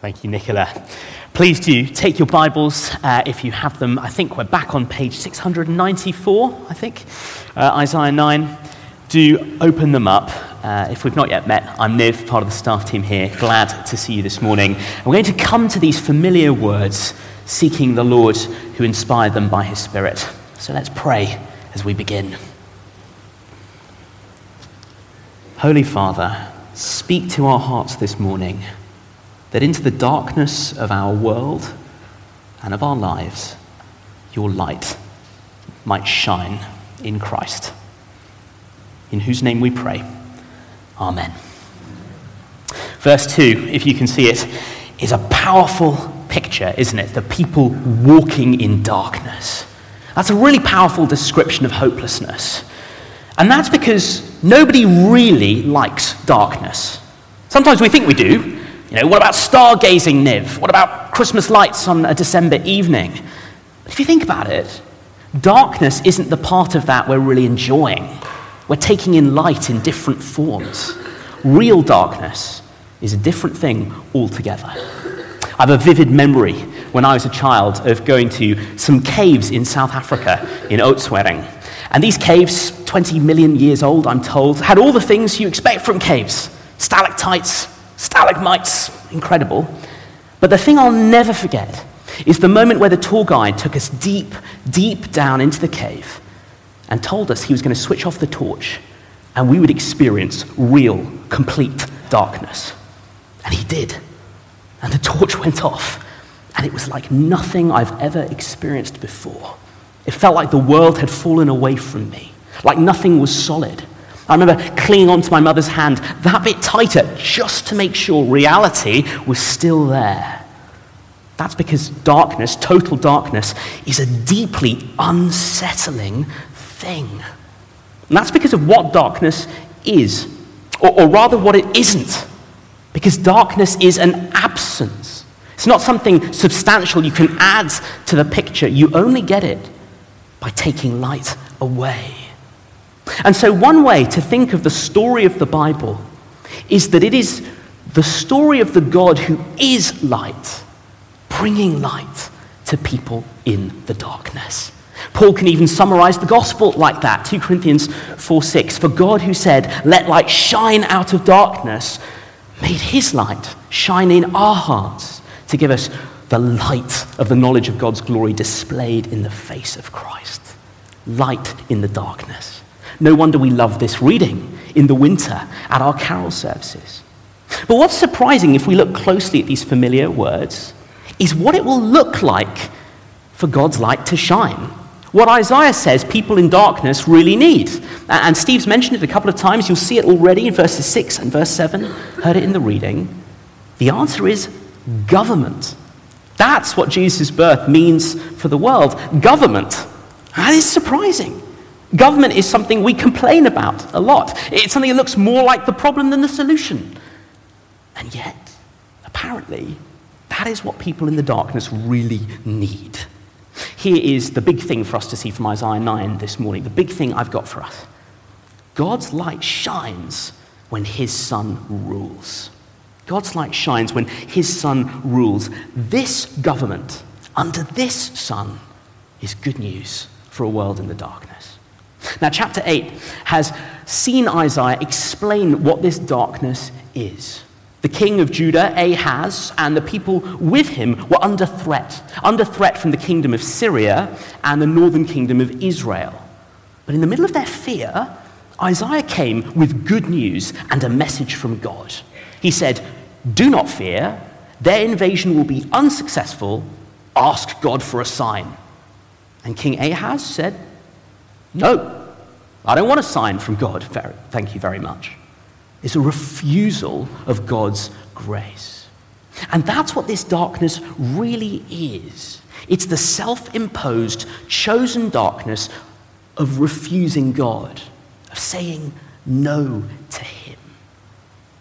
Thank you, Nicola. Please do take your Bibles uh, if you have them. I think we're back on page 694, I think, uh, Isaiah 9. Do open them up. Uh, if we've not yet met, I'm Niv, part of the staff team here. Glad to see you this morning. we're going to come to these familiar words, seeking the Lord who inspired them by his Spirit. So let's pray as we begin. Holy Father, speak to our hearts this morning that into the darkness of our world and of our lives, your light might shine in Christ. In whose name we pray. Amen. Verse 2, if you can see it, is a powerful picture, isn't it? The people walking in darkness. That's a really powerful description of hopelessness. And that's because nobody really likes darkness. Sometimes we think we do, you know, what about stargazing, Niv? What about Christmas lights on a December evening? But if you think about it, darkness isn't the part of that we're really enjoying. We're taking in light in different forms. Real darkness is a different thing altogether. I have a vivid memory when I was a child of going to some caves in South Africa, in Oudtshoorn. And these caves, 20 million years old, I'm told, had all the things you expect from caves stalactites, stalagmites, incredible. But the thing I'll never forget is the moment where the tour guide took us deep, deep down into the cave and told us he was going to switch off the torch and we would experience real, complete darkness. And he did. And the torch went off, and it was like nothing I've ever experienced before. It felt like the world had fallen away from me, like nothing was solid. I remember clinging onto my mother's hand that bit tighter just to make sure reality was still there. That's because darkness, total darkness, is a deeply unsettling thing. And that's because of what darkness is, or, or rather, what it isn't. Because darkness is an absence. It's not something substantial you can add to the picture. You only get it by taking light away. And so, one way to think of the story of the Bible is that it is the story of the God who is light, bringing light to people in the darkness. Paul can even summarize the gospel like that 2 Corinthians 4 6. For God, who said, Let light shine out of darkness, made his light shine in our hearts to give us the light of the knowledge of God's glory displayed in the face of Christ. Light in the darkness. No wonder we love this reading in the winter at our carol services. But what's surprising if we look closely at these familiar words is what it will look like for God's light to shine. What Isaiah says people in darkness really need. And Steve's mentioned it a couple of times. You'll see it already in verses 6 and verse 7. Heard it in the reading. The answer is government. That's what Jesus' birth means for the world. Government. That is surprising. Government is something we complain about a lot. It's something that looks more like the problem than the solution. And yet, apparently, that is what people in the darkness really need. Here is the big thing for us to see from Isaiah 9 this morning, the big thing I've got for us. God's light shines when his son rules. God's light shines when his son rules. This government, under this son, is good news for a world in the darkness. Now, chapter 8 has seen Isaiah explain what this darkness is. The king of Judah, Ahaz, and the people with him were under threat, under threat from the kingdom of Syria and the northern kingdom of Israel. But in the middle of their fear, Isaiah came with good news and a message from God. He said, Do not fear, their invasion will be unsuccessful. Ask God for a sign. And King Ahaz said, no, I don't want a sign from God. Thank you very much. It's a refusal of God's grace. And that's what this darkness really is. It's the self imposed, chosen darkness of refusing God, of saying no to Him.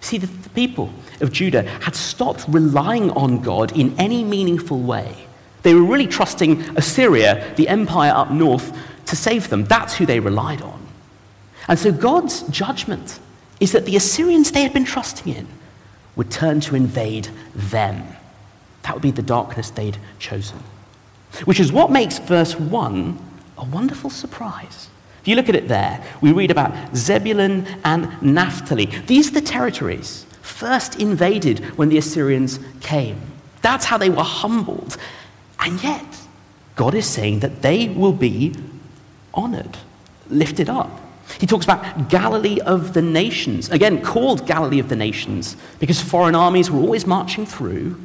See, the, the people of Judah had stopped relying on God in any meaningful way. They were really trusting Assyria, the empire up north, to save them. That's who they relied on. And so God's judgment is that the Assyrians they had been trusting in would turn to invade them. That would be the darkness they'd chosen. Which is what makes verse 1 a wonderful surprise. If you look at it there, we read about Zebulun and Naphtali. These are the territories first invaded when the Assyrians came. That's how they were humbled. And yet, God is saying that they will be honored, lifted up. He talks about Galilee of the nations, again called Galilee of the nations, because foreign armies were always marching through.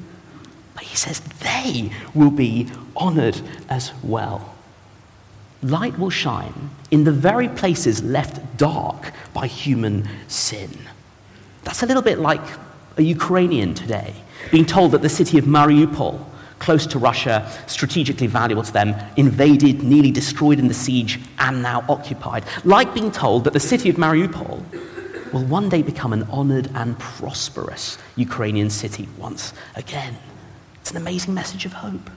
But he says they will be honored as well. Light will shine in the very places left dark by human sin. That's a little bit like a Ukrainian today being told that the city of Mariupol, close to Russia, strategically valuable to them, invaded, nearly destroyed in the siege, and now occupied. Like being told that the city of Mariupol will one day become an honored and prosperous Ukrainian city once again. It's an amazing message of hope.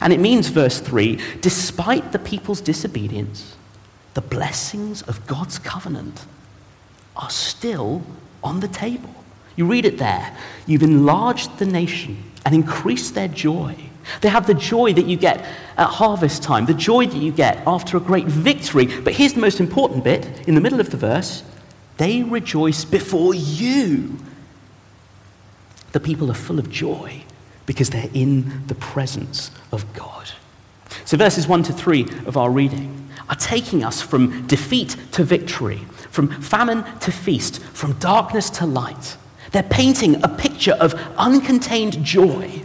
And it means, verse 3 despite the people's disobedience, the blessings of God's covenant are still on the table. You read it there. You've enlarged the nation and increase their joy. They have the joy that you get at harvest time, the joy that you get after a great victory. But here's the most important bit in the middle of the verse they rejoice before you. The people are full of joy because they're in the presence of God. So, verses 1 to 3 of our reading are taking us from defeat to victory, from famine to feast, from darkness to light. They're painting a picture of uncontained joy.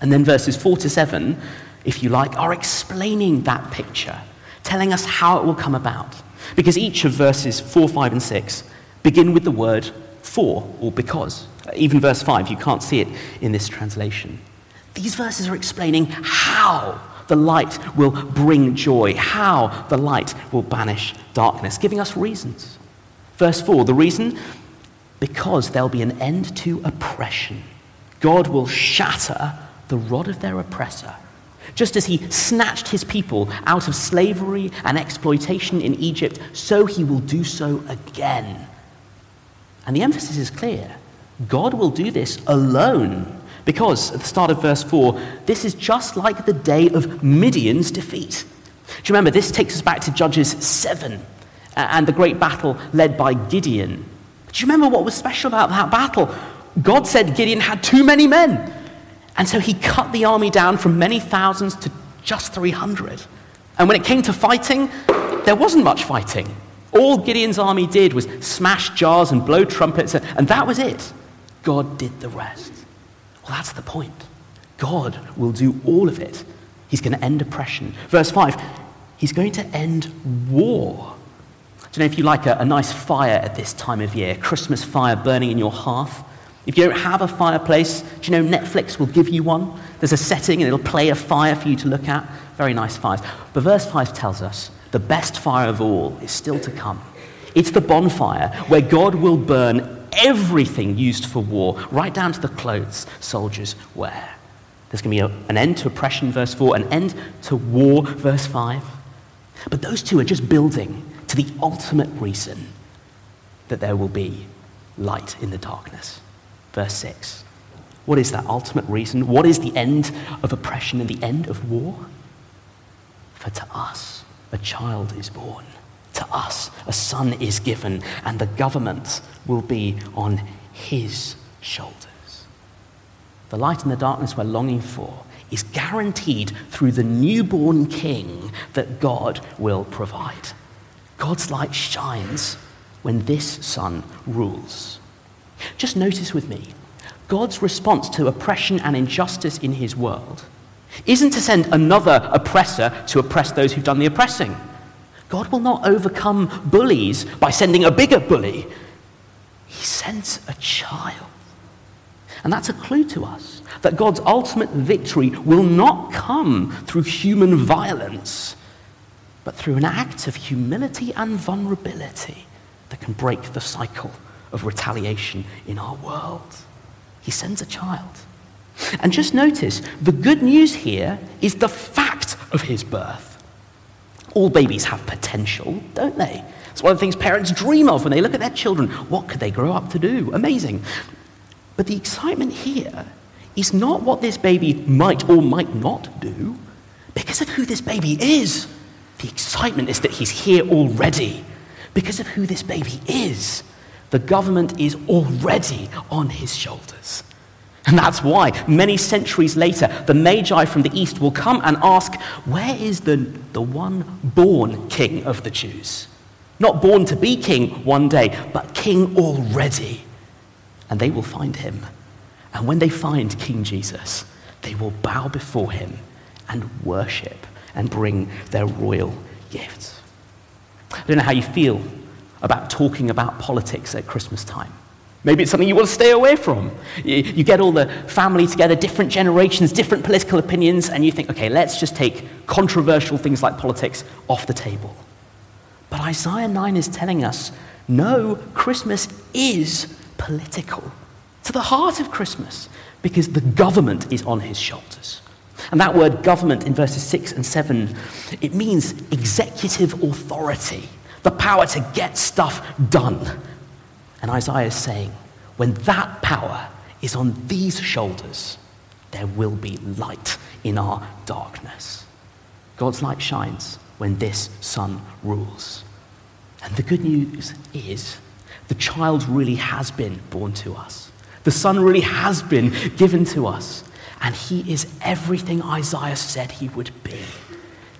And then verses 4 to 7, if you like, are explaining that picture, telling us how it will come about. Because each of verses 4, 5, and 6 begin with the word for or because. Even verse 5, you can't see it in this translation. These verses are explaining how the light will bring joy, how the light will banish darkness, giving us reasons. Verse 4, the reason because there'll be an end to oppression. God will shatter the rod of their oppressor. Just as he snatched his people out of slavery and exploitation in Egypt, so he will do so again. And the emphasis is clear God will do this alone. Because at the start of verse 4, this is just like the day of Midian's defeat. Do you remember? This takes us back to Judges 7 and the great battle led by Gideon. Do you remember what was special about that battle? God said Gideon had too many men. And so he cut the army down from many thousands to just 300. And when it came to fighting, there wasn't much fighting. All Gideon's army did was smash jars and blow trumpets, and that was it. God did the rest. Well, that's the point. God will do all of it. He's going to end oppression. Verse 5 He's going to end war. You know if you like a, a nice fire at this time of year, Christmas fire burning in your hearth? If you don't have a fireplace, do you know Netflix will give you one? There's a setting and it'll play a fire for you to look at. Very nice fires. But verse 5 tells us the best fire of all is still to come. It's the bonfire where God will burn everything used for war, right down to the clothes soldiers wear. There's going to be a, an end to oppression, verse 4, an end to war, verse 5. But those two are just building to the ultimate reason that there will be light in the darkness. Verse 6. What is that ultimate reason? What is the end of oppression and the end of war? For to us a child is born, to us a son is given, and the government will be on his shoulders. The light in the darkness we're longing for is guaranteed through the newborn king that God will provide. God's light shines when this son rules. Just notice with me God's response to oppression and injustice in his world isn't to send another oppressor to oppress those who've done the oppressing. God will not overcome bullies by sending a bigger bully. He sends a child. And that's a clue to us that God's ultimate victory will not come through human violence, but through an act of humility and vulnerability that can break the cycle of retaliation in our world. He sends a child. And just notice the good news here is the fact of his birth. All babies have potential, don't they? It's one of the things parents dream of when they look at their children. What could they grow up to do? Amazing. But the excitement here is not what this baby might or might not do, because of who this baby is. The excitement is that he's here already. Because of who this baby is, the government is already on his shoulders. And that's why, many centuries later, the Magi from the east will come and ask, Where is the, the one born king of the Jews? Not born to be king one day, but king already. And they will find him. And when they find King Jesus, they will bow before him and worship and bring their royal gifts. I don't know how you feel about talking about politics at Christmas time. Maybe it's something you want to stay away from. You, get all the family together, different generations, different political opinions, and you think, okay, let's just take controversial things like politics off the table. But Isaiah 9 is telling us no, Christmas is political. To the heart of Christmas, because the government is on his shoulders. And that word government in verses 6 and 7, it means executive authority, the power to get stuff done. And Isaiah is saying, when that power is on these shoulders, there will be light in our darkness. God's light shines when this son rules. And the good news is the child really has been born to us. The son really has been given to us and he is everything Isaiah said he would be.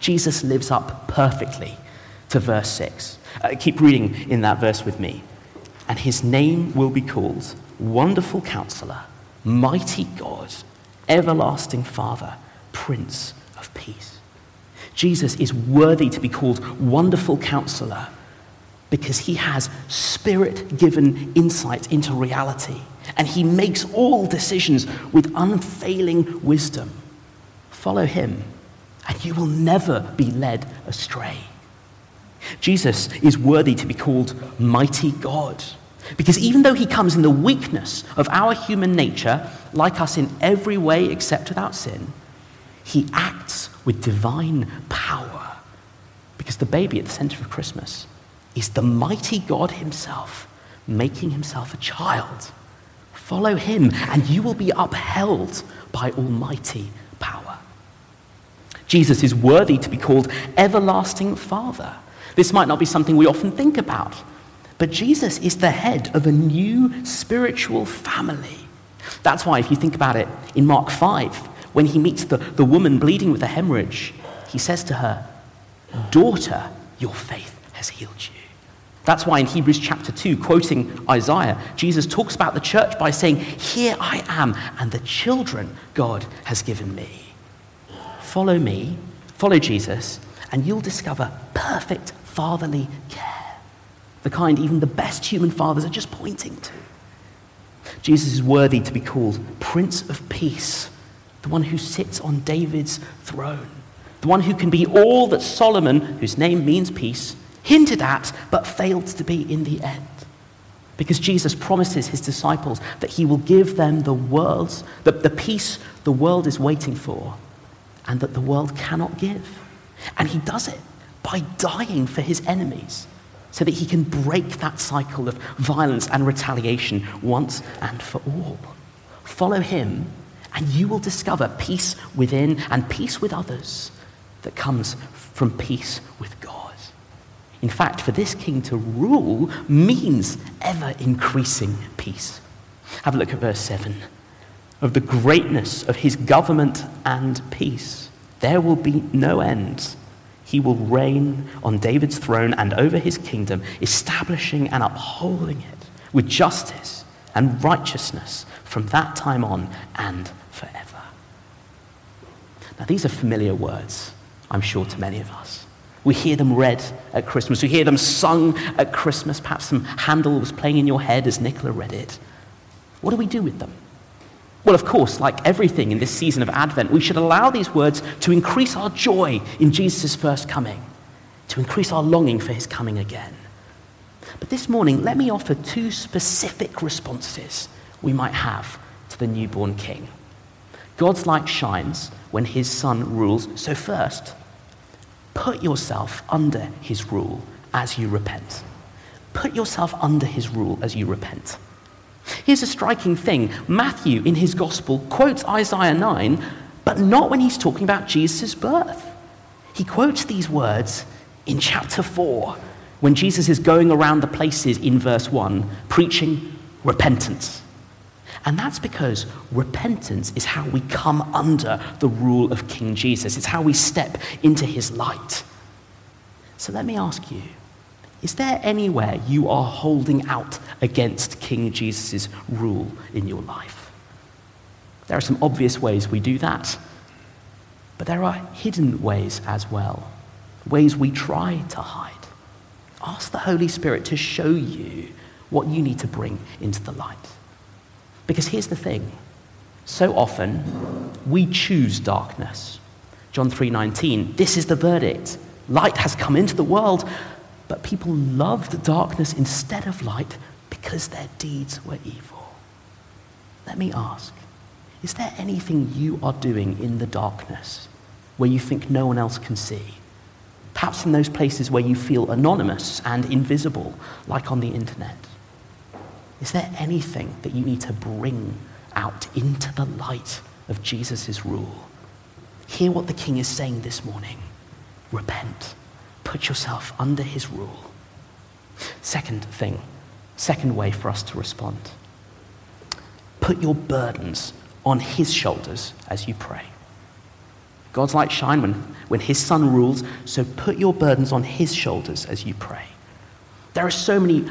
Jesus lives up perfectly to verse 6. Uh, keep reading in that verse with me. And his name will be called Wonderful Counselor, Mighty God, Everlasting Father, Prince of Peace. Jesus is worthy to be called Wonderful Counselor because he has spirit given insight into reality and he makes all decisions with unfailing wisdom. Follow him, and you will never be led astray. Jesus is worthy to be called Mighty God. Because even though he comes in the weakness of our human nature, like us in every way except without sin, he acts with divine power. Because the baby at the center of Christmas is the mighty God himself, making himself a child Follow him, and you will be upheld by almighty power. Jesus is worthy to be called everlasting Father. This might not be something we often think about, but Jesus is the head of a new spiritual family. That's why, if you think about it, in Mark 5, when he meets the, the woman bleeding with a hemorrhage, he says to her, Daughter, your faith has healed you. That's why in Hebrews chapter 2, quoting Isaiah, Jesus talks about the church by saying, Here I am, and the children God has given me. Follow me, follow Jesus, and you'll discover perfect fatherly care. The kind even the best human fathers are just pointing to. Jesus is worthy to be called Prince of Peace, the one who sits on David's throne, the one who can be all that Solomon, whose name means peace, hinted at, but failed to be in the end. Because Jesus promises his disciples that he will give them the world's, the, the peace the world is waiting for, and that the world cannot give. And he does it by dying for his enemies so that he can break that cycle of violence and retaliation once and for all. Follow him, and you will discover peace within and peace with others that comes from peace with God. In fact, for this king to rule means ever increasing peace. Have a look at verse 7. Of the greatness of his government and peace, there will be no end. He will reign on David's throne and over his kingdom, establishing and upholding it with justice and righteousness from that time on and forever. Now, these are familiar words, I'm sure, to many of us. We hear them read at Christmas. We hear them sung at Christmas. Perhaps some Handel was playing in your head as Nicola read it. What do we do with them? Well, of course, like everything in this season of Advent, we should allow these words to increase our joy in Jesus' first coming, to increase our longing for his coming again. But this morning, let me offer two specific responses we might have to the newborn king. God's light shines when his son rules. So, first, Put yourself under his rule as you repent. Put yourself under his rule as you repent. Here's a striking thing Matthew, in his gospel, quotes Isaiah 9, but not when he's talking about Jesus' birth. He quotes these words in chapter 4 when Jesus is going around the places in verse 1 preaching repentance. And that's because repentance is how we come under the rule of King Jesus. It's how we step into his light. So let me ask you is there anywhere you are holding out against King Jesus' rule in your life? There are some obvious ways we do that, but there are hidden ways as well, ways we try to hide. Ask the Holy Spirit to show you what you need to bring into the light. Because here's the thing so often we choose darkness. John 3:19 This is the verdict. Light has come into the world, but people loved darkness instead of light because their deeds were evil. Let me ask is there anything you are doing in the darkness where you think no one else can see? Perhaps in those places where you feel anonymous and invisible, like on the internet. Is there anything that you need to bring out into the light of Jesus' rule? Hear what the king is saying this morning. Repent. Put yourself under his rule. Second thing, second way for us to respond. Put your burdens on his shoulders as you pray. God's light shine when, when his son rules, so put your burdens on his shoulders as you pray. There are so many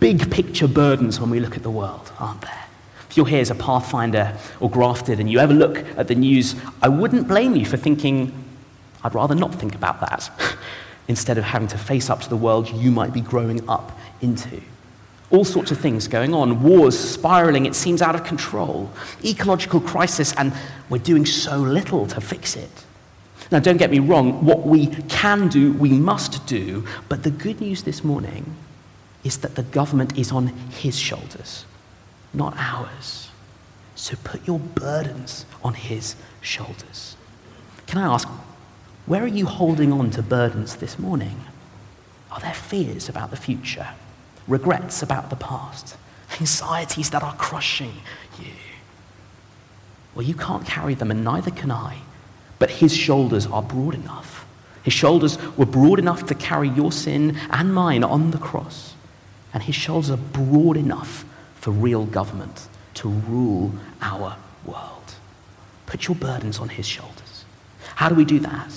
big picture burdens when we look at the world, aren't there? If you're here as a Pathfinder or grafted and you ever look at the news, I wouldn't blame you for thinking, I'd rather not think about that, instead of having to face up to the world you might be growing up into. All sorts of things going on, wars spiraling, it seems out of control, ecological crisis, and we're doing so little to fix it. Now, don't get me wrong, what we can do, we must do, but the good news this morning is that the government is on his shoulders, not ours. So put your burdens on his shoulders. Can I ask, where are you holding on to burdens this morning? Are there fears about the future, regrets about the past, anxieties that are crushing you? Well, you can't carry them, and neither can I, but his shoulders are broad enough. His shoulders were broad enough to carry your sin and mine on the cross and his shoulders are broad enough for real government to rule our world. Put your burdens on his shoulders. How do we do that?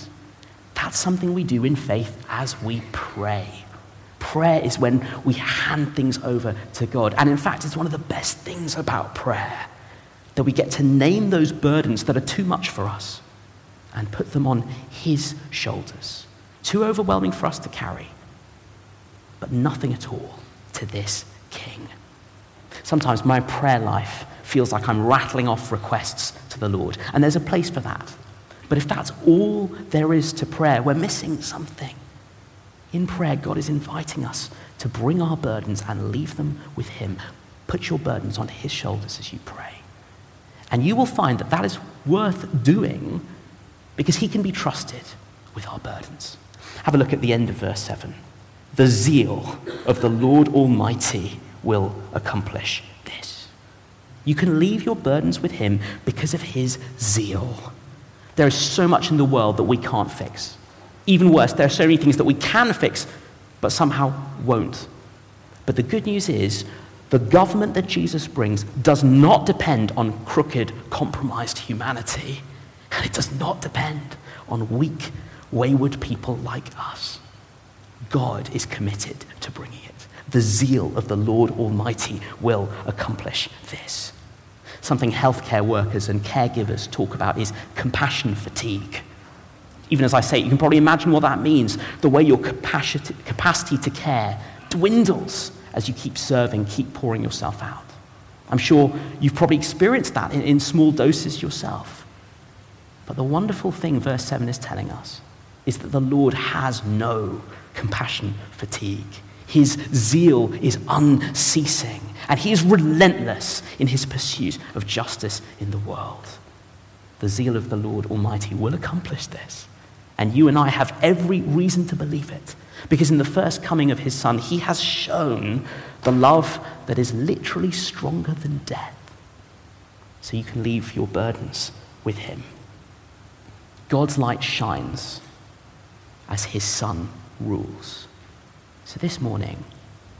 That's something we do in faith as we pray. Prayer is when we hand things over to God. And in fact, it's one of the best things about prayer that we get to name those burdens that are too much for us and put them on His shoulders. Too overwhelming for us to carry, but nothing at all to this king. Sometimes my prayer life feels like I'm rattling off requests to the Lord, and there's a place for that. But if that's all there is to prayer, we're missing something. In prayer, God is inviting us to bring our burdens and leave them with Him. Put your burdens on His shoulders as you pray. And you will find that that is worth doing because He can be trusted with our burdens. Have a look at the end of verse 7 the zeal of the Lord Almighty will accomplish this. You can leave your burdens with Him because of His zeal. There is so much in the world that we can't fix. Even worse, there are so many things that we can fix, but somehow won't. But the good news is, the government that Jesus brings does not depend on crooked, compromised humanity. And it does not depend on weak, wayward people like us. God is committed to bringing it. The zeal of the Lord Almighty will accomplish this. Something healthcare workers and caregivers talk about is compassion fatigue. Even as I say, you can probably imagine what that means. The way your capacity to care dwindles as you keep serving, keep pouring yourself out. I'm sure you've probably experienced that in, in small doses yourself. But the wonderful thing verse 7 is telling us is that the Lord has no compassion fatigue. His zeal is unceasing, and he is relentless in his pursuit of justice in the world. The zeal of the Lord Almighty will accomplish this, and you and I have every reason to believe it, because in the first coming of his Son, he has shown the love that is literally stronger than death, so you can leave your burdens with Him. God's light shines as His Son rules. So this morning,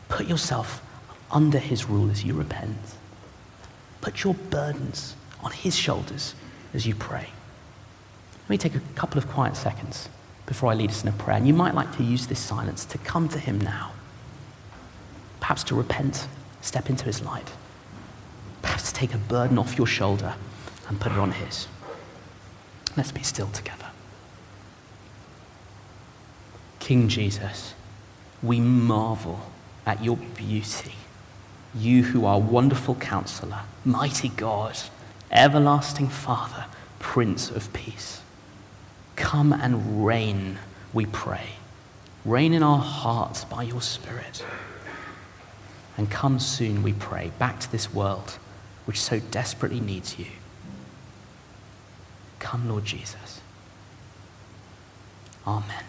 put yourself under His rule as you repent. Put your burdens on His shoulders as you pray. Let me take a couple of quiet seconds before I lead us in a prayer. And you might like to use this silence to come to Him now. Perhaps to repent, step into His light. Perhaps to take a burden off your shoulder and put it on His. Let's be still together. King Jesus, we marvel at your beauty. You who are wonderful counselor, mighty God, everlasting Father, Prince of Peace. Come and reign, we pray. Reign in our hearts by your Spirit. And come soon, we pray, back to this world which so desperately needs you. Come, Lord Jesus. Amen.